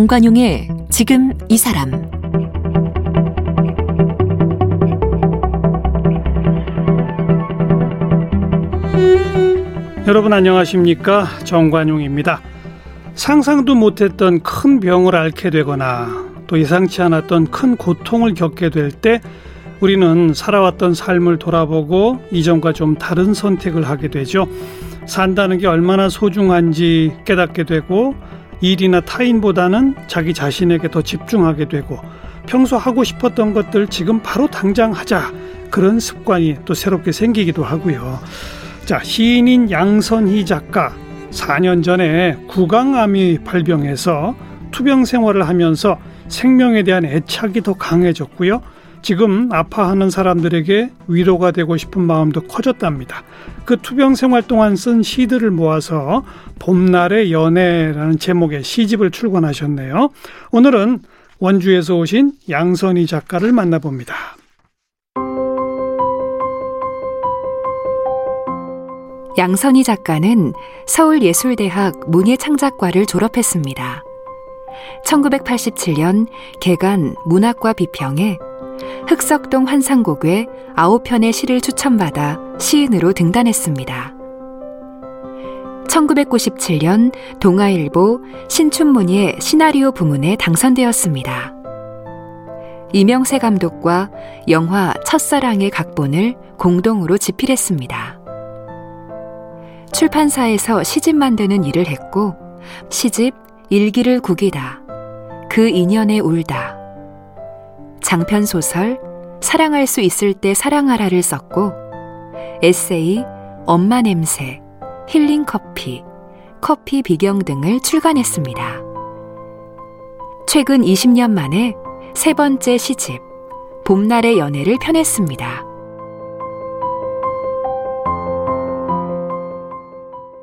정관용의 지금 이 사람 여러분 안녕하십니까 정관용입니다. 상상도 못했던 큰 병을 앓게 되거나 또 예상치 않았던 큰 고통을 겪게 될 때 우리는 살아왔던 삶을 돌아보고 이전과 좀 다른 선택을 하게 되죠. 산다는 게 얼마나 소중한지 깨닫게 되고 일이나 타인보다는 자기 자신에게 더 집중하게 되고 평소 하고 싶었던 것들 지금 바로 당장 하자 그런 습관이 또 새롭게 생기기도 하고요. 자, 시인인 양선희 작가 4년 전에 구강암이 발병해서 투병 생활을 하면서 생명에 대한 애착이 더 강해졌고요. 지금 아파하는 사람들에게 위로가 되고 싶은 마음도 커졌답니다. 그 투병 생활 동안 쓴 시들을 모아서 봄날의 연애라는 제목의 시집을 출간하셨네요. 오늘은 원주에서 오신 양선희 작가를 만나봅니다. 양선희 작가는 서울예술대학 문예창작과를 졸업했습니다. 1987년 개간 문학과 비평에 흑석동 환상곡에 9편의 시를 추천받아 시인으로 등단했습니다. 1997년 동아일보 신춘문예 시나리오 부문에 당선되었습니다. 이명세 감독과 영화 첫사랑의 각본을 공동으로 집필했습니다. 출판사에서 시집 만드는 일을 했고 시집 일기를 구기다 그 인연에 울다 장편 소설 사랑할 수 있을 때 사랑하라를 썼고 에세이 엄마 냄새 힐링 커피 커피 비경 등을 출간했습니다. 최근 20년 만에 세 번째 시집 봄날의 연애를 펴냈습니다.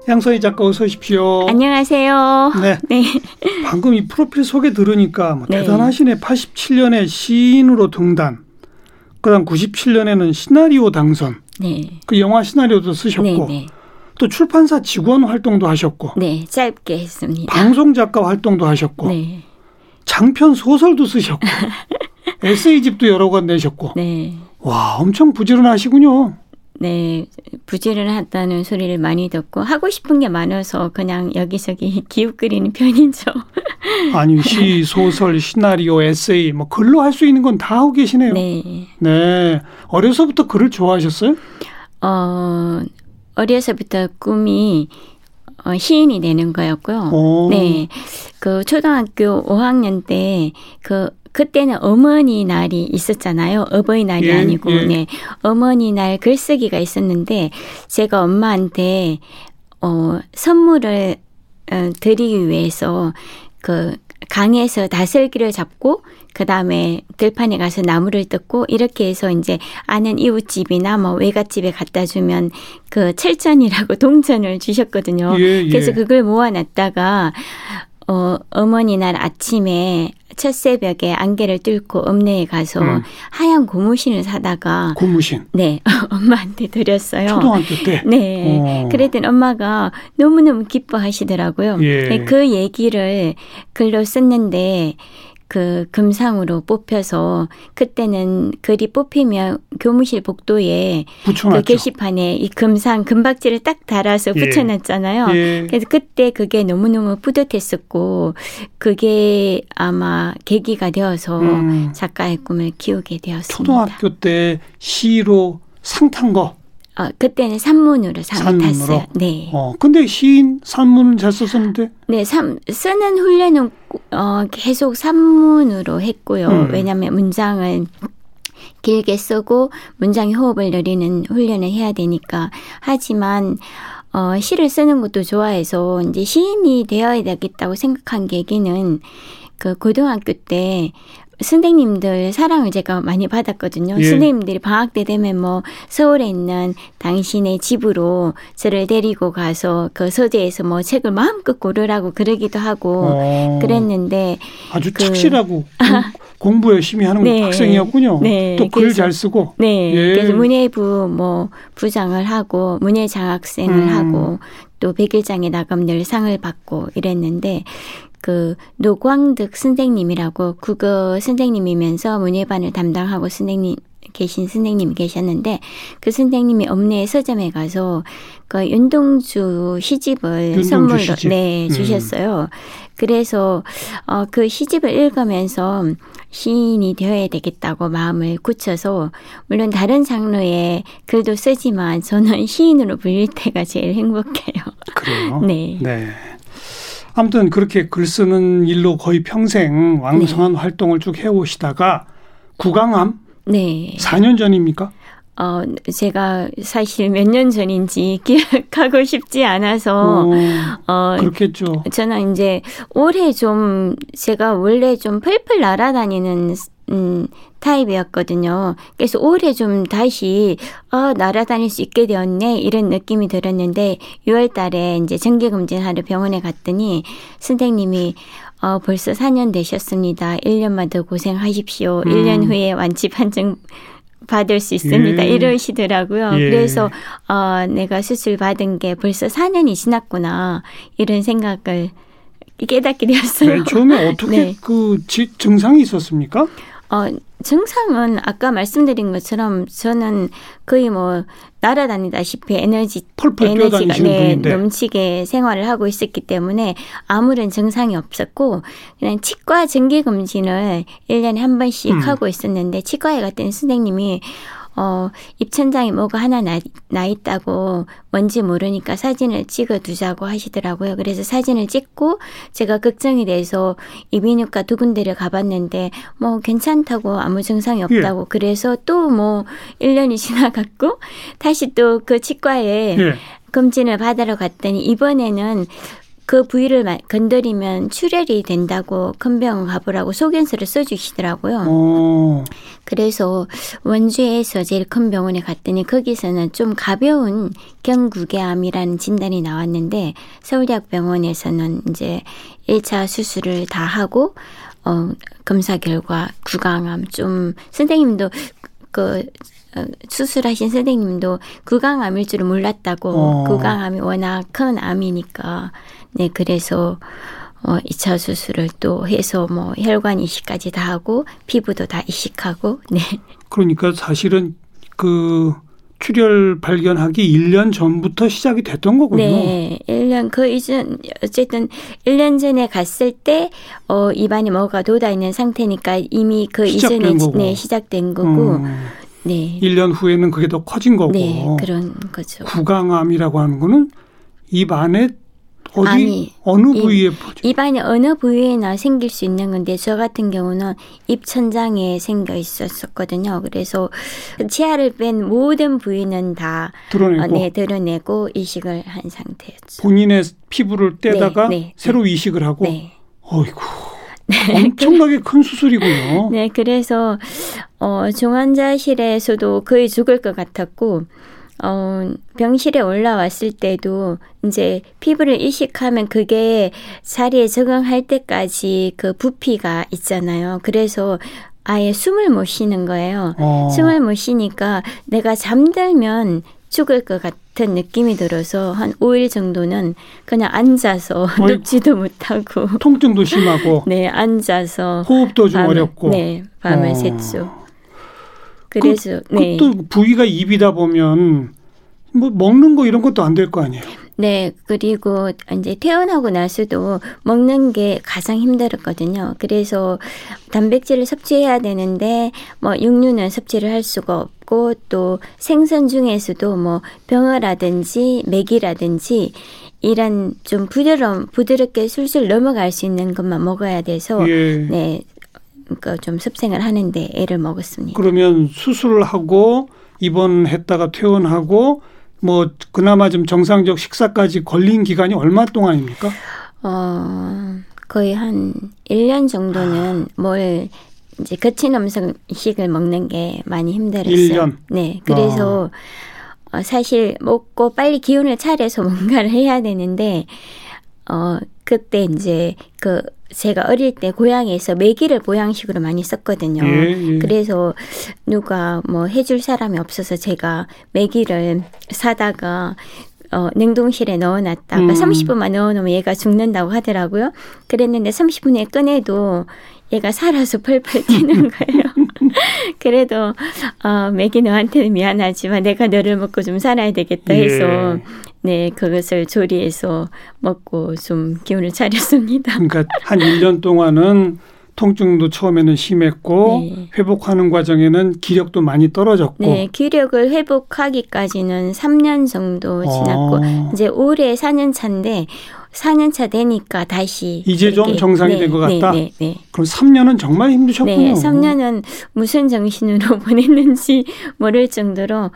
양선희 작가 어서 오십시오. 안녕하세요. 네. 네. 방금 이 프로필 소개 들으니까 뭐 네. 대단하시네. 87년에 시인으로 등단. 그다음 97년에는 시나리오 당선. 네. 그 영화 시나리오도 쓰셨고. 네, 네. 또 출판사 직원 활동도 하셨고. 네, 짧게 했습니다. 방송 작가 활동도 하셨고. 네. 장편 소설도 쓰셨고. 에세이집도 여러 권 내셨고. 네. 와, 엄청 부지런하시군요. 네, 부지런하다는 소리를 많이 듣고 하고 싶은 게 많아서 그냥 여기저기 기웃거리는 편이죠. 아니 시, 소설, 시나리오, 에세이 뭐 글로 할 수 있는 건 다 하고 계시네요. 네. 네. 어려서부터 글을 좋아하셨어요? 어, 어려서부터 꿈이 어, 시인이 되는 거였고요. 오. 네. 그 초등학교 5학년 때 그 그때는 어머니 날이 있었잖아요. 어버이날이 예, 아니고, 예. 네. 어머니 날 글쓰기가 있었는데, 제가 엄마한테, 어, 선물을, 어, 드리기 위해서, 그, 강에서 다슬기를 잡고, 그 다음에 들판에 가서 나무를 뜯고, 이렇게 해서 이제 아는 이웃집이나 뭐 외갓집에 갖다 주면 그 철전이라고 동전을 주셨거든요. 예, 예. 그래서 그걸 모아놨다가, 어, 어머니 날 아침에 첫 새벽에 안개를 뚫고 읍내에 가서 음. 하얀 고무신을 사다가 고무신 네 엄마한테 드렸어요. 초등학교 때. 네. 어. 그랬더니 엄마가 너무 너무 기뻐하시더라고요. 예. 네, 그 얘기를 글로 썼는데 그 금상으로 뽑혀서 그때는 글이 뽑히면 교무실 복도에 붙여놨죠. 그 게시판에 이 금상 금박지를 딱 달아서 예. 붙여놨잖아요. 예. 그래서 그때 그게 너무너무 뿌듯했었고 그게 아마 계기가 되어서 음. 작가의 꿈을 키우게 되었습니다. 초등학교 때 시로 상 탄 거. 어, 그때는 산문으로 상을 탔어요. 네. 어, 근데 시인 산문은 잘 썼었는데? 네, 삼, 쓰는 훈련은 어, 계속 산문으로 했고요. 음. 왜냐하면 문장을 길게 쓰고 문장의 호흡을 느리는 훈련을 해야 되니까. 하지만 어, 시를 쓰는 것도 좋아해서 이제 시인이 되어야 되겠다고 생각한 계기는 그 고등학교 때 선생님들 사랑을 제가 많이 받았거든요. 예. 선생님들이 방학 때 되면 뭐 서울에 있는 당신의 집으로 저를 데리고 가서 그 서재에서 뭐 책을 마음껏 고르라고 그러기도 하고 어. 그랬는데 아주 그, 착실하고 공 부 열심히 하는 네. 학생이었군요. 네. 또 글 잘 쓰고. 네. 예. 그래서 문예부 뭐 부장을 하고 문예 장학생을 음. 하고 또 백일장에 나가면 늘 상을 받고 이랬는데 그 노광득 선생님이라고 국어 선생님이면서 문예반을 담당하고 선생님 계신 선생님이 계셨는데 그 선생님이 읍내 서점에 가서 그 윤동주 시집을 윤동주 선물로 시집. 네 음. 주셨어요. 음. 그래서 어, 그 시집을 읽으면서 시인이 되어야 되겠다고 마음을 굳혀서 물론 다른 장르의 글도 쓰지만 저는 시인으로 불릴 때가 제일 행복해요. 그래요? 네. 네. 아무튼 그렇게 글 쓰는 일로 거의 평생 왕성한 네. 활동을 쭉 해오시다가 구강암 네. 4년 전입니까? 어, 제가 사실 몇 년 전인지 기억하고 싶지 않아서, 오, 어, 그렇겠죠. 저는 이제 올해 좀, 제가 원래 좀 펄펄 날아다니는, 음, 타입이었거든요. 그래서 올해 좀 다시, 어, 날아다닐 수 있게 되었네, 이런 느낌이 들었는데, 6월 달에 이제 정기검진하러 병원에 갔더니, 선생님이, 어, 벌써 4년 되셨습니다. 1년만 더 고생하십시오. 음. 1년 후에 완치 판정 받을 수 있습니다. 예. 이러시더라고요. 예. 그래서 어, 내가 수술 받은 게 벌써 4년이 지났구나 이런 생각을 깨닫게 되었어요. 맨 처음에 어떻게 네. 그 지, 증상이 있었습니까? 어, 증상은 아까 말씀드린 것처럼 저는 거의 뭐 날아다니다시피 에너지 에너지가 네, 넘치게 생활을 하고 있었기 때문에 아무런 증상이 없었고 그냥 치과 정기 검진을 1년에 한 번씩 음. 하고 있었는데 치과에 갔더니 선생님이 어, 입천장에 뭐가 하나 나, 나 있다고 뭔지 모르니까 사진을 찍어 두자고 하시더라고요. 그래서 사진을 찍고 제가 걱정이 돼서 이비인후과 두 군데를 가봤는데 뭐 괜찮다고 아무 증상이 없다고 예. 그래서 또 뭐 1년이 지나갔고 다시 또 그 치과에 예. 검진을 받으러 갔더니 이번에는 그 부위를 건드리면 출혈이 된다고 큰 병원 가보라고 소견서를 써주시더라고요. 오. 그래서 원주에서 제일 큰 병원에 갔더니 거기서는 좀 가벼운 경구개암이라는 진단이 나왔는데 서울대학병원에서는 이제 1차 수술을 다 하고 어, 검사 결과 구강암 좀 선생님도 그 어, 수술하신 선생님도 구강암일 줄은 몰랐다고 어. 구강암이 워낙 큰 암이니까 네, 그래서 어, 2차 수술을 또 해서 뭐 혈관 이식까지 다 하고 피부도 다 이식하고 네. 그러니까 사실은 그 출혈 발견하기 1년 전부터 시작이 됐던 거군요. 네. 1년 그 이전 어쨌든 1년 전에 갔을 때 어, 입안에 뭐가 돋아 있는 상태니까 이미 그 이전에 거고. 네, 시작된 거고 음. 네. 1년 후에는 그게 더 커진 거고. 네, 그런 거죠. 구강암이라고 하는 거는 입 안에 어디 아니, 어느 부위에 입안에 어느 부위에나 생길 수 있는 건데 저 같은 경우는 입 천장에 생겨 있었었거든요. 그래서 치아를 뺀 모든 부위는 다 드러내고, 어, 네, 드러내고 이식을 한 상태였죠. 본인의 피부를 떼다가 네, 네, 새로 네. 이식을 하고. 네. 어이구. 엄청나게 큰 수술이군요. 네, 그래서 어, 중환자실에서도 거의 죽을 것 같았고 어, 병실에 올라왔을 때도 이제 피부를 이식하면 그게 자리에 적응할 때까지 그 부피가 있잖아요. 그래서 아예 숨을 못 쉬는 거예요. 어. 숨을 못 쉬니까 내가 잠들면 죽을 것 같은 느낌이 들어서 한 5일 정도는 그냥 앉아서 어이, 눕지도 못하고 통증도 심하고 네 앉아서 호흡도 좀 밤을, 어렵고 네 밤을 어. 샜죠. 그래서 그, 네. 또 부위가 입이다 보면 뭐 먹는 거 이런 것도 안 될 거 아니에요. 네, 그리고 이제 태어나고 나서도 먹는 게 가장 힘들었거든요. 그래서 단백질을 섭취해야 되는데 뭐 육류는 섭취를 할 수가 없고 또 생선 중에서도 뭐 병어라든지 메기라든지 이런 좀 부드러운 부드럽게 술술 넘어갈 수 있는 것만 먹어야 돼서 예. 네. 그좀 습생을 하는데 애를 먹었습니다. 그러면 수술을 하고 입원했다가 퇴원하고 뭐 그나마 좀 정상적 식사까지 걸린 기간이 얼마 동안입니까? 어, 거의 한 1년 정도는 아. 뭘 이제 거친 음식을 먹는 게 많이 힘들었어요. 1년? 네. 그래서 아. 어, 사실 먹고 빨리 기운을 차려서 뭔가를 해야 되는데 어, 그때 이제 그 제가 어릴 때 고향에서 메기를 보양식으로 많이 썼거든요. 예, 예. 그래서 누가 뭐 해줄 사람이 없어서 제가 메기를 사다가 어, 냉동실에 넣어놨다가 음. 30분만 넣어놓으면 얘가 죽는다고 하더라고요. 그랬는데 30분에 꺼내도 얘가 살아서 펄펄 뛰는 거예요. 그래도 어, 맥이 너한테는 미안하지만 내가 너를 먹고 좀 살아야 되겠다 해서 예. 네 그것을 조리해서 먹고 좀 기운을 차렸습니다. 그러니까 한 1년 동안은 통증도 처음에는 심했고 네. 회복하는 과정에는 기력도 많이 떨어졌고 네, 기력을 회복하기까지는 3년 정도 지났고 어. 이제 올해 4년 차인데 4년 차 되니까 다시 이제 좀 정상이 네, 된것 같다. 네, 네, 네. 그럼 3년은 정말 힘드셨군요. 네, 3년은 무슨 정신으로 보냈는지 모를 정도로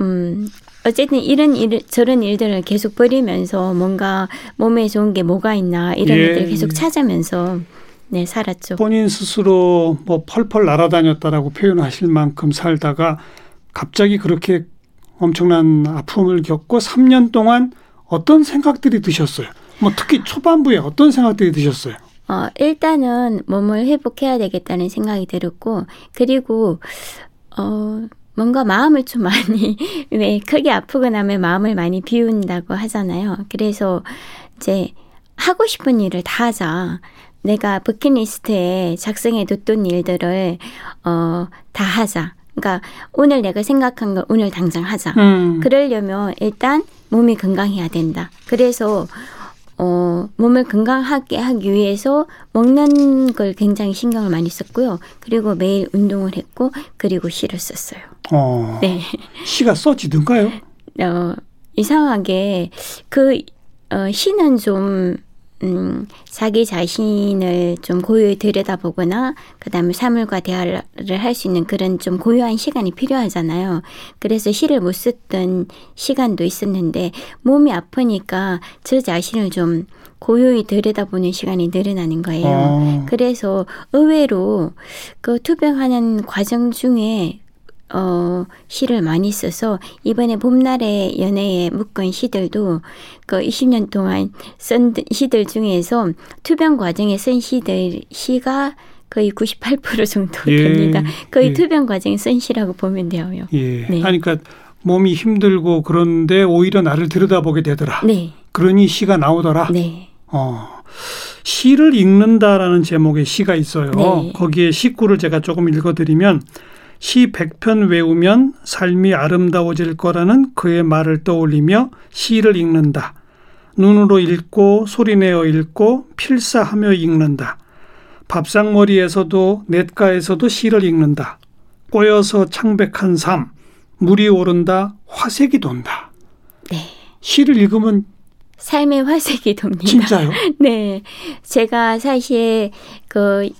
음 어쨌든 이런 일 저런 일들을 계속 버리면서 뭔가 몸에 좋은 게 뭐가 있나 이런 예. 일들을 계속 찾으면서 네, 살았죠. 본인 스스로 뭐 펄펄 날아다녔다라고 표현하실 만큼 살다가 갑자기 그렇게 엄청난 아픔을 겪고 3년 동안 어떤 생각들이 드셨어요? 뭐 특히 초반부에 어떤 생각들이 드셨어요? 어, 일단은 몸을 회복해야 되겠다는 생각이 들었고, 그리고, 어, 뭔가 마음을 좀 많이, 왜 크게 아프고 나면 마음을 많이 비운다고 하잖아요. 그래서 이제 하고 싶은 일을 다 하자. 내가 버킷리스트에 작성해 뒀던 일들을 어, 다 하자. 그러니까 오늘 내가 생각한 거 오늘 당장 하자. 음. 그러려면 일단 몸이 건강해야 된다. 그래서 어, 몸을 건강하게 하기 위해서 먹는 걸 굉장히 신경을 많이 썼고요. 그리고 매일 운동을 했고, 그리고 시를 썼어요. 어, 네. 시가 써지던가요? 어, 이상하게 그 어, 시는 좀 음, 자기 자신을 좀 고요히 들여다보거나, 그 다음에 사물과 대화를 할 수 있는 그런 좀 고요한 시간이 필요하잖아요. 그래서 시를 못 썼던 시간도 있었는데, 몸이 아프니까 저 자신을 좀 고요히 들여다보는 시간이 늘어나는 거예요. 어. 그래서 의외로 그 투병하는 과정 중에 어, 시를 많이 써서 이번에 봄날의 연애에 묶은 시들도 그 20년 동안 쓴 시들 중에서 투병 과정에 쓴 시들 시가 거의 98% 정도 예, 됩니다. 거의 예. 투병 과정에 쓴 시라고 보면 돼요. 예. 네. 그러니까 몸이 힘들고 그런데 오히려 나를 들여다보게 되더라. 네. 그러니 시가 나오더라. 네. 어. 시를 읽는다라는 제목의 시가 있어요. 네. 거기에 시구를 제가 조금 읽어드리면 시 100편 외우면 삶이 아름다워질 거라는 그의 말을 떠올리며 시를 읽는다. 눈으로 읽고 소리내어 읽고 필사하며 읽는다. 밥상머리에서도 냇가에서도 시를 읽는다. 꼬여서 창백한 삶, 물이 오른다, 화색이 돈다. 네. 시를 읽으면 삶의 화색이 돕니다. 진짜요? 네. 제가 사실 그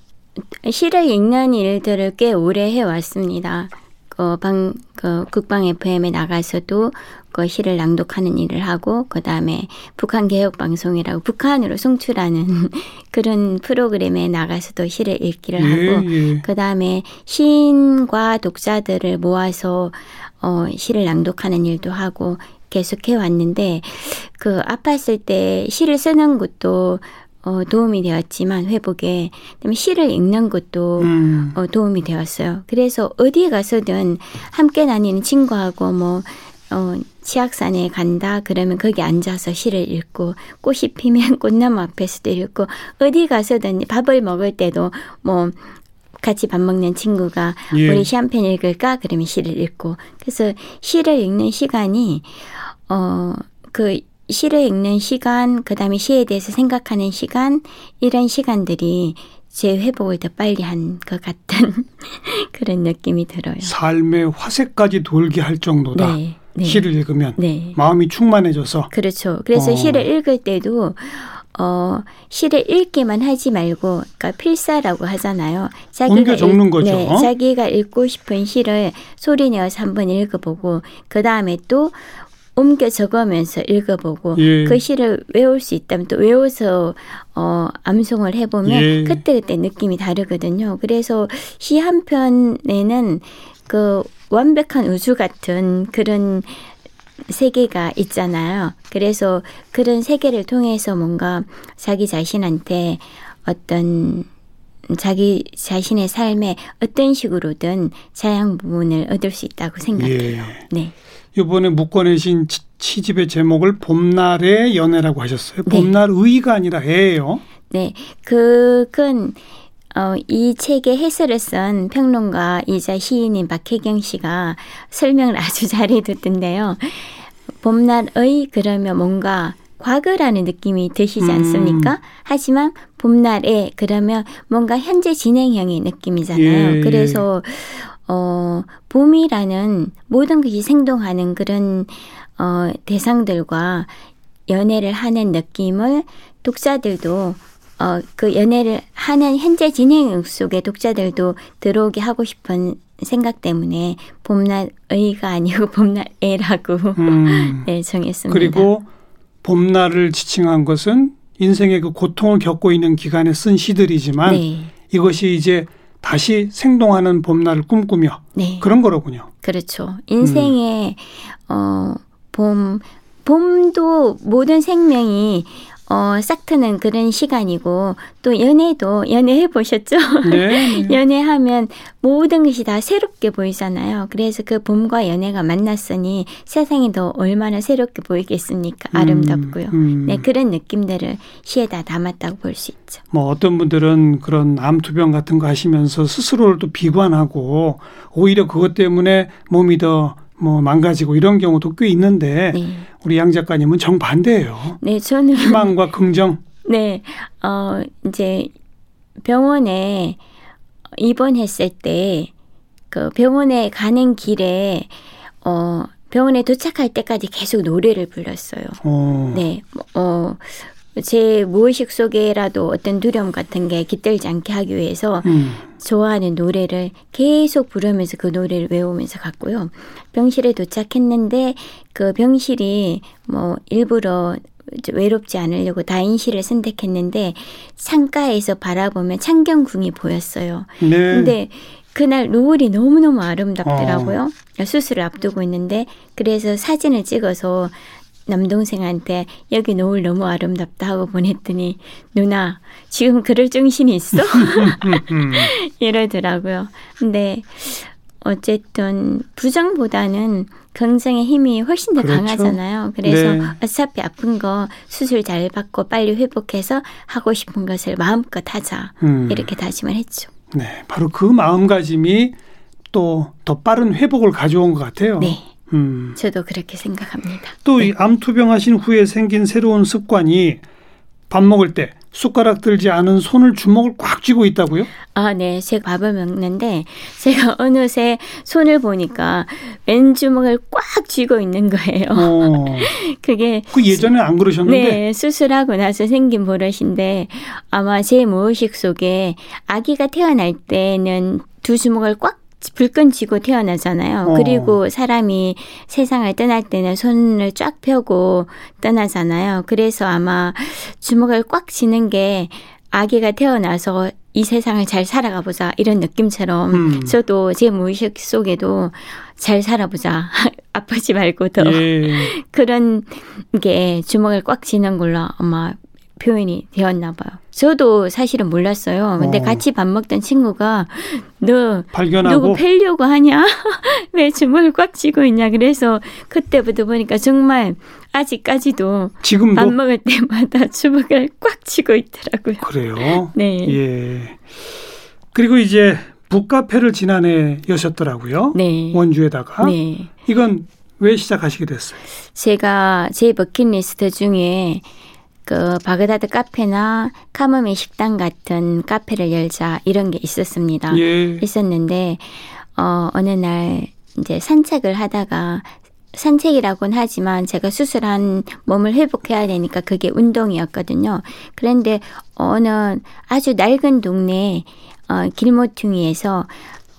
시를 읽는 일들을 꽤 오래 해왔습니다. 그 방, 그 국방 FM에 나가서도 그 시를 낭독하는 일을 하고, 그 다음에 북한 개혁 방송이라고 북한으로 송출하는 그런 프로그램에 나가서도 시를 읽기를 예, 하고, 예. 그 다음에 시인과 독자들을 모아서 어, 시를 낭독하는 일도 하고, 계속해 왔는데, 그 아팠을 때 시를 쓰는 것도 어, 도움이 되었지만 회복에 그다음에 시를 읽는 것도 음. 어, 도움이 되었어요. 그래서 어디에 가서든 함께 다니는 친구하고 뭐 어, 치악산에 간다 그러면 거기 앉아서 시를 읽고 꽃이 피면 꽃나무 앞에서도 읽고 어디 가서든 밥을 먹을 때도 뭐 같이 밥 먹는 친구가 예. 우리 시 한 편 읽을까 그러면 시를 읽고 그래서 시를 읽는 시간이 어그 시를 읽는 시간, 그 다음에 시에 대해서 생각하는 시간, 이런 시간들이 제 회복을 더 빨리 한 것 같은 그런 느낌이 들어요. 삶의 화색까지 돌게 할 정도다. 네, 네. 시를 읽으면 네. 마음이 충만해져서. 그렇죠. 그래서 어. 시를 읽을 때도 어, 시를 읽기만 하지 말고, 그러니까 필사라고 하잖아요. 자기가 적는 거죠. 네, 자기가 읽고 싶은 시를 소리 내어서 한번 읽어보고, 그 다음에 또 옮겨 적으면서 읽어보고 예. 그 시를 외울 수 있다면 또 외워서 어 암송을 해보면 예. 그때 그때 느낌이 다르거든요. 그래서 시 한 편에는 그 완벽한 우주 같은 그런 세계가 있잖아요. 그래서 그런 세계를 통해서 뭔가 자기 자신한테 어떤 자기 자신의 삶에 어떤 식으로든 자양 부분을 얻을 수 있다고 생각해요. 예. 네. 이번에 묶어내신 시집의 제목을 봄날의 연애라고 하셨어요. 네. 봄날 의가 아니라 애예요. 네, 그건 어, 이 책의 해설을 쓴 평론가이자 시인인 박혜경 씨가 설명을 아주 잘해뒀던데요. 봄날의 그러면 뭔가 과거라는 느낌이 드시지 음. 않습니까? 하지만 봄날에 그러면 뭔가 현재 진행형의 느낌이잖아요. 예, 그래서 어 봄이라는 모든 것이 생동하는 그런 어 대상들과 연애를 하는 느낌을 독자들도 어, 그 연애를 하는 현재 진행 속에 독자들도 들어오게 하고 싶은 생각 때문에 봄날 의가 아니고 봄날 애라고 음. 네, 정했습니다. 그리고 봄날을 지칭한 것은 인생의 그 고통을 겪고 있는 기간에 쓴 시들이지만 네, 이것이 이제 다시 생동하는 봄날을 꿈꾸며 네, 그런 거로군요. 그렇죠. 인생의 어, 봄 봄도 모든 생명이 어, 싹 트는 그런 시간이고 또 연애도 연애해 보셨죠? 네. 네. 연애하면 모든 것이 다 새롭게 보이잖아요. 그래서 그 봄과 연애가 만났으니 세상이 더 얼마나 새롭게 보이겠습니까? 아름답고요. 음. 네, 그런 느낌들을 시에다 담았다고 볼 수 있죠. 뭐 어떤 분들은 그런 암투병 같은 거 하시면서 스스로를 또 비관하고 오히려 그것 때문에 몸이 더 뭐 망가지고 이런 경우도 꽤 있는데 네. 우리 양 작가님은 정반대예요. 네, 저는 희망과 긍정. 네, 어, 이제 병원에 입원했을 때, 그 병원에 가는 길에, 어, 병원에 도착할 때까지 계속 노래를 불렀어요. 어. 네, 어, 제 무의식 속에라도 어떤 두려움 같은 게 깃들지 않게 하기 위해서 음. 좋아하는 노래를 계속 부르면서 그 노래를 외우면서 갔고요. 병실에 도착했는데 그 병실이 뭐 일부러 외롭지 않으려고 다인실을 선택했는데 창가에서 바라보면 창경궁이 보였어요. 네. 근데 그날 노을이 너무너무 아름답더라고요. 수술을 앞두고 있는데 그래서 사진을 찍어서 남동생한테 여기 노을 너무 아름답다 하고 보냈더니 누나 지금 그럴 정신이 있어? 음. 이러더라고요. 근데 어쨌든 부정보다는 긍정의 힘이 훨씬 더 그렇죠. 강하잖아요. 그래서 네. 어차피 아픈 거 수술 잘 받고 빨리 회복해서 하고 싶은 것을 마음껏 하자. 음. 이렇게 다짐을 했죠. 네. 바로 그 마음가짐이 또 더 빠른 회복을 가져온 것 같아요. 네. 음. 저도 그렇게 생각합니다. 또 이 암투병 하신 후에 생긴 새로운 습관이 밥 먹을 때 숟가락 들지 않은 손을 주먹을 꽉 쥐고 있다고요? 아, 네. 제가 밥을 먹는데 제가 어느새 손을 보니까 왼주먹을 꽉 쥐고 있는 거예요. 어. 그게 그 예전에 안 그러셨는데. 네, 수술하고 나서 생긴 버릇인데 아마 제 무의식 속에 아기가 태어날 때는 두 주먹을 꽉 불끈 쥐고 태어나잖아요. 어. 그리고 사람이 세상을 떠날 때는 손을 쫙 펴고 떠나잖아요. 그래서 아마 주먹을 꽉 쥐는 게 아기가 태어나서 이 세상을 잘 살아가 보자 이런 느낌처럼 음. 저도 제 무의식 속에도 잘 살아보자 아프지 말고 더 예. 그런 게 주먹을 꽉 쥐는 걸로 아마 표현이 되었나 봐요. 저도 사실은 몰랐어요. 근데 어. 같이 밥 먹던 친구가 너 발견하고 누구 패려고 하냐? 왜 주먹을 꽉 쥐고 있냐? 그래서 그때부터 보니까 정말 아직까지도 지금도 밥 먹을 때마다 주먹을 꽉 쥐고 있더라고요. 그래요. 네. 예. 그리고 이제 북카페를 지난해 여셨더라고요. 네. 원주에다가 네. 이건 왜 시작하시게 됐어요? 제가 제 버킷리스트 중에 그 바그다드 카페나 카모미 식당 같은 카페를 열자 이런 게 있었습니다. 예. 있었는데 어 어느 날 이제 산책을 하다가 산책이라고는 하지만 제가 수술한 몸을 회복해야 되니까 그게 운동이었거든요. 그런데 어느 아주 낡은 동네 어 길모퉁이에서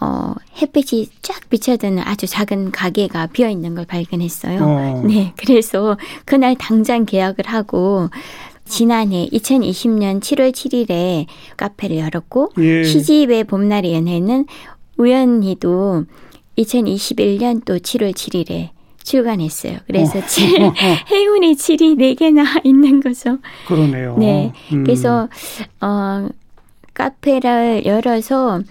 어 햇빛이 쫙 비쳐드는 아주 작은 가게가 비어 있는 걸 발견했어요. 어. 네, 그래서 그날 당장 계약을 하고 지난해 2020년 7월 7일에 카페를 열었고 예. 시집의 봄날의 연애는 우연히도 2021년 또 7월 7일에 출간했어요. 그래서 어. 칠- 행운의 7이 4개나 있는 거죠. 그러네요. 네. 음. 그래서 어 카페를 열어서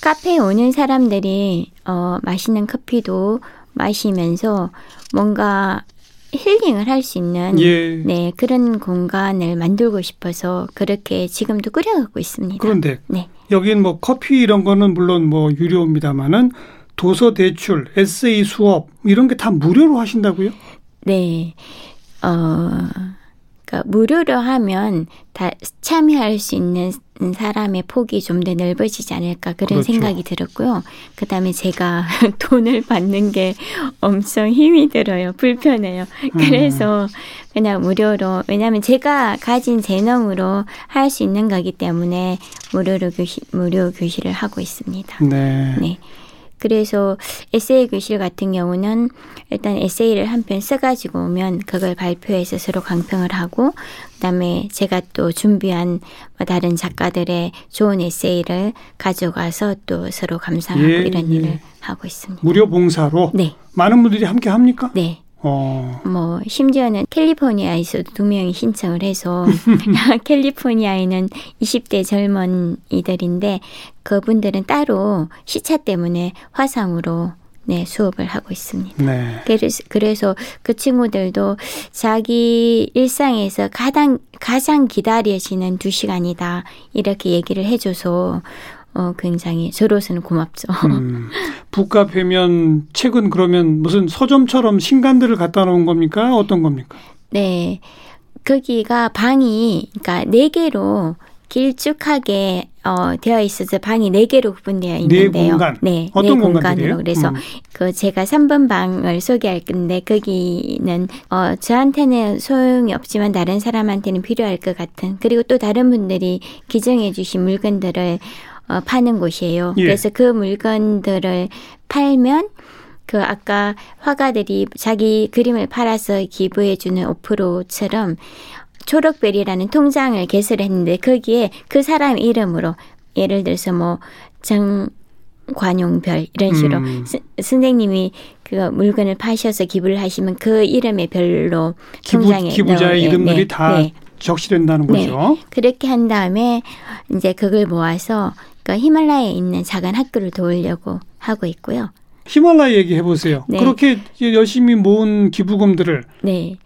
카페에 오는 사람들이 어 맛있는 커피도 마시면서 뭔가 힐링을 할 수 있는 예. 네 그런 공간을 만들고 싶어서 그렇게 지금도 꾸려가고 있습니다. 그런데 네. 여긴 뭐 커피 이런 거는 물론 뭐 유료입니다만은 도서 대출, 에세이 수업 이런 게 다 무료로 하신다고요? 네. 어 그러니까 무료로 하면 다 참여할 수 있는 사람의 폭이 좀 더 넓어지지 않을까 그런 그렇죠. 생각이 들었고요. 그다음에 제가 돈을 받는 게 엄청 힘이 들어요. 불편해요. 음. 그래서 그냥 무료로 왜냐하면 제가 가진 재능으로 할 수 있는 거기 때문에 무료로 교실 무료 교실을 하고 있습니다. 네. 네. 그래서 에세이 교실 같은 경우는 일단 에세이를 한 편 써가지고 오면 그걸 발표해서 서로 강평을 하고 그다음에 제가 또 준비한 뭐 다른 작가들의 좋은 에세이를 가져가서 또 서로 감상하고 예, 이런 예. 일을 하고 있습니다. 무료 봉사로 네. 많은 분들이 함께 합니까? 네. 어. 뭐 심지어는 캘리포니아에서도 두 명이 신청을 해서 캘리포니아에는 20대 젊은 이들인데 그분들은 따로 시차 때문에 화상으로 네, 수업을 하고 있습니다. 네. 그래서, 그래서 그 친구들도 자기 일상에서 가장, 가장 기다려지는 두 시간이다. 이렇게 얘기를 해줘서 어, 굉장히 저로서는 고맙죠. 음, 북카페면 책은 그러면 무슨 서점처럼 신간들을 갖다 놓은 겁니까? 어떤 겁니까? 네. 거기가 방이, 그러니까 네 개로 길쭉하게 어, 되어 있어서 방이 네 개로 구분되어 네 있는데요. 네 공간. 네, 어떤 네 공간으로 그래서 음. 그 제가 3번 방을 소개할 건데 거기는 어 저한테는 소용이 없지만 다른 사람한테는 필요할 것 같은 그리고 또 다른 분들이 기증해 주신 물건들을 어, 파는 곳이에요. 예. 그래서 그 물건들을 팔면 그 아까 화가들이 자기 그림을 팔아서 기부해 주는 5%처럼 초록별이라는 통장을 개설했는데 거기에 그 사람 이름으로 예를 들어서 뭐 정관용별 이런 식으로 음. 스, 선생님이 그 물건을 파셔서 기부를 하시면 그 이름의 별로 통장에 기부, 자의 이름들이 네, 다 네. 적시된다는 거죠. 네. 그렇게 한 다음에 이제 그걸 모아서 그 히말라야에 있는 작은 학교를 도우려고 하고 있고요. 히말라야 얘기해 보세요. 네. 그렇게 열심히 모은 기부금들을 네.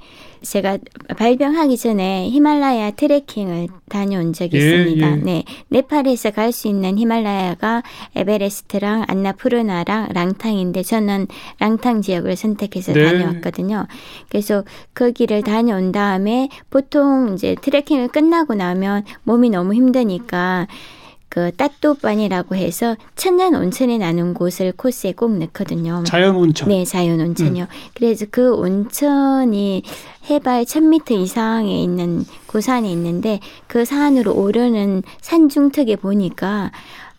제가 발병하기 전에 히말라야 트레킹을 다녀온 적이 예, 있습니다. 예. 네. 네팔에서 갈 수 있는 히말라야가 에베레스트랑 안나푸르나랑 랑탕인데 저는 랑탕 지역을 선택해서 네. 다녀왔거든요. 그래서 거기를 다녀온 다음에 보통 이제 트레킹을 끝나고 나면 몸이 너무 힘드니까 그 따또반이라고 해서 천년 온천이 나는 곳을 코스에 꼭 넣거든요. 자연 온천. 네, 자연 온천이요. 음. 그래서 그 온천이 해발 1000m 이상에 있는 고산에 있는데 그 산으로 오르는 산중턱에 보니까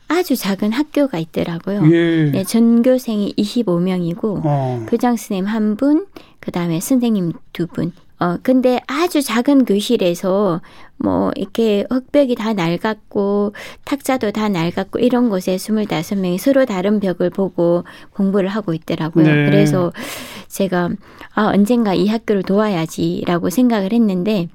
아주 작은 학교가 있더라고요. 예. 네, 전교생이 25명이고 어. 교장 선생님 한 분, 그다음에 선생님 두 분, 어, 근데 아주 작은 교실에서 뭐 이렇게 흙벽이 다 낡았고 탁자도 다 낡았고 이런 곳에 스물다섯 명이 서로 다른 벽을 보고 공부를 하고 있더라고요. 네. 그래서 제가 아, 언젠가 이 학교를 도와야지라고 생각을 했는데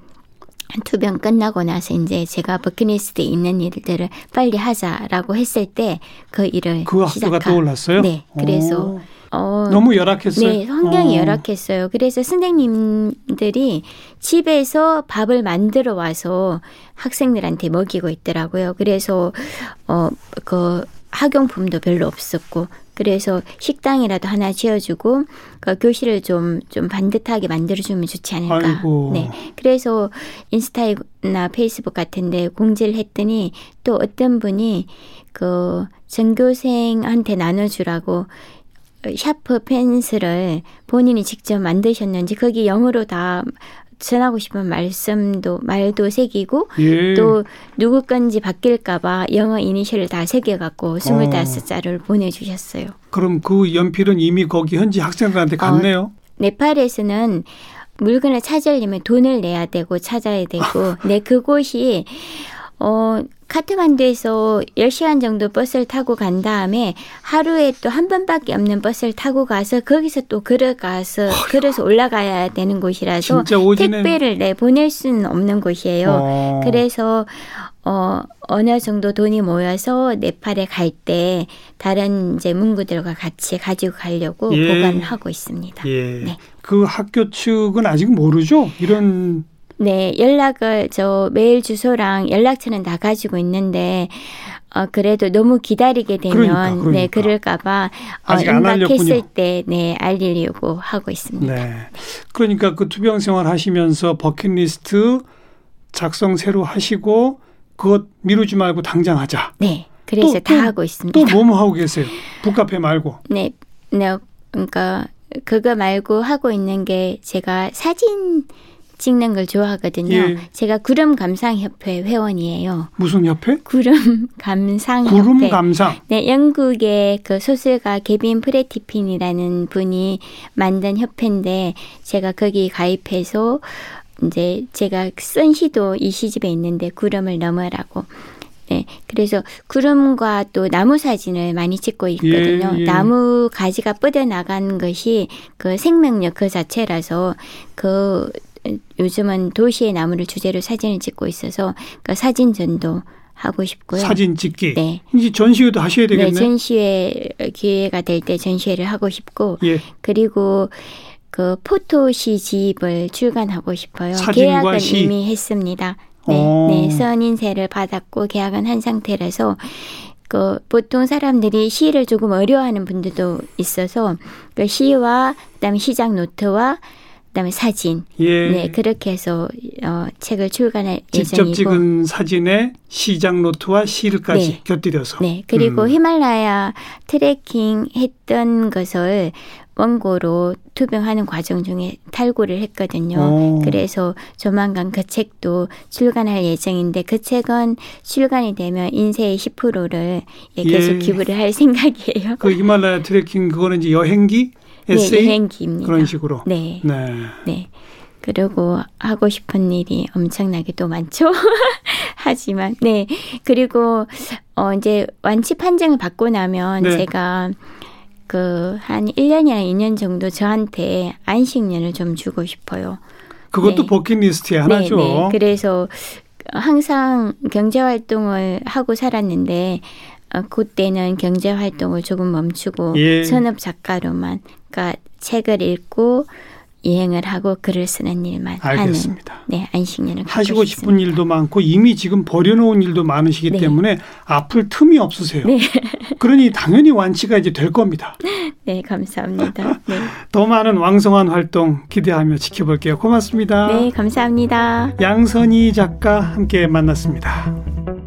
투병 끝나고 나서 이제 제가 버킷리스트에 있는 일들을 빨리 하자라고 했을 때 그 일을 그 학교가 시작하, 떠올랐어요. 네, 그래서 오. 어, 너무 열악했어요. 네, 환경이 어. 열악했어요. 그래서 선생님들이 집에서 밥을 만들어 와서 학생들한테 먹이고 있더라고요. 그래서 어그 학용품도 별로 없었고 그래서 식당이라도 하나 지어주고 그 교실을 좀 좀 반듯하게 만들어주면 좋지 않을까. 아이고. 네. 그래서 인스타나 페이스북 같은데 공지를 했더니 또 어떤 분이 그 전교생한테 나눠주라고 샤프 펜슬을 본인이 직접 만드셨는지 거기 영어로 다 전하고 싶은 말씀도 말도 새기고 예. 또 누구 건지 바뀔까봐 영어 이니셜을 다 새겨갖고 스물다섯 자를 어. 보내주셨어요. 그럼 그 연필은 이미 거기 현지 학생들한테 어, 갔네요. 어, 네팔에서는 물건을 찾으려면 돈을 내야 되고 찾아야 되고 네 그곳이 어 카트만두에서 10시간 정도 버스를 타고 간 다음에 하루에 또 한 번밖에 없는 버스를 타고 가서 거기서 또 걸어가서 걸어서 올라가야 되는 곳이라서 택배를 내 보낼 수는 없는 곳이에요. 어. 그래서 어, 어느 정도 돈이 모여서 네팔에 갈 때 다른 이제 문구들과 같이 가지고 가려고 예. 보관을 하고 있습니다. 예. 네. 그 학교 측은 아직 모르죠? 이런 네, 연락을 저 메일 주소랑 연락처는 다 가지고 있는데 어 그래도 너무 기다리게 되면 그러니까, 그러니까. 네 그럴까봐 어, 임박했을 때네 알리려고 하고 있습니다. 네, 그러니까 그 투병 생활 하시면서 버킷리스트 작성 새로 하시고 그것 미루지 말고 당장 하자. 네, 그래서 또, 다 또, 하고 있습니다. 또 뭐뭐 하고 계세요? 북카페 말고. 네, 네, 그러니까 그거 말고 하고 있는 게 제가 사진 찍는 걸 좋아하거든요. 예. 제가 구름 감상 협회 회원이에요. 무슨 협회? 구름 감상 협회. 구름 감상. 네, 영국의 그 소설가 개빈 프레티핀이라는 분이 만든 협회인데 제가 거기 가입해서 이제 제가 쓴 시도 이 시집에 있는데 구름을 넘어라고 네. 그래서 구름과 또 나무 사진을 많이 찍고 있거든요. 예, 예. 나무 가지가 뻗어나간 것이 그 생명력 그 자체라서 그 요즘은 도시의 나무를 주제로 사진을 찍고 있어서 그 사진 전도 하고 싶고요. 사진 찍기. 네. 이제 전시회도 하셔야 네, 되겠네. 네, 전시회 기회가 될 때 전시회를 하고 싶고, 예. 그리고 그 포토시 집을 출간하고 싶어요. 계약은 시. 이미 했습니다. 네, 오. 네, 선인세를 받았고 계약은 한 상태라서 그 보통 사람들이 시를 조금 어려워하는 분들도 있어서 그 시와 그다음에 시작 노트와 그다음에 사진. 예. 네, 그렇게 해서 어, 책을 출간할 직접 예정이고. 직접 찍은 사진에 시작 노트와 시를까지 네. 곁들여서. 네. 그리고 음. 히말라야 트레킹 했던 것을 원고로 투병하는 과정 중에 탈고를 했거든요. 오. 그래서 조만간 그 책도 출간할 예정인데 그 책은 출간이 되면 인쇄의 10%를 예, 계속 예. 기부를 할 생각이에요. 그 히말라야 트레킹 그거는 이제 여행기? 에세이? 네, 여행기입니다. 그런 식으로. 네. 네. 네. 그리고 하고 싶은 일이 엄청나게 또 많죠. 하지만 네. 그리고 어 이제 완치 판정을 받고 나면 네. 제가 그 한 1년이나 2년 정도 저한테 안식년을 좀 주고 싶어요. 그것도 네. 버킷리스트의 하나죠. 네, 네. 그래서 항상 경제 활동을 하고 살았는데 어, 그때는 경제 활동을 조금 멈추고 예. 전업 작가로만 그러니까 책을 읽고 여행을 하고 글을 쓰는 일만 알겠습니다. 하는 네, 안식년을 하시고 싶은 싶습니다. 일도 많고 이미 지금 버려놓은 일도 많으시기 네. 때문에 아플 틈이 없으세요. 네. 그러니 당연히 완치가 이제 될 겁니다. 네, 감사합니다. 네. 더 많은 왕성한 활동 기대하며 지켜볼게요. 고맙습니다. 네, 감사합니다. 양선희 작가 함께 만났습니다.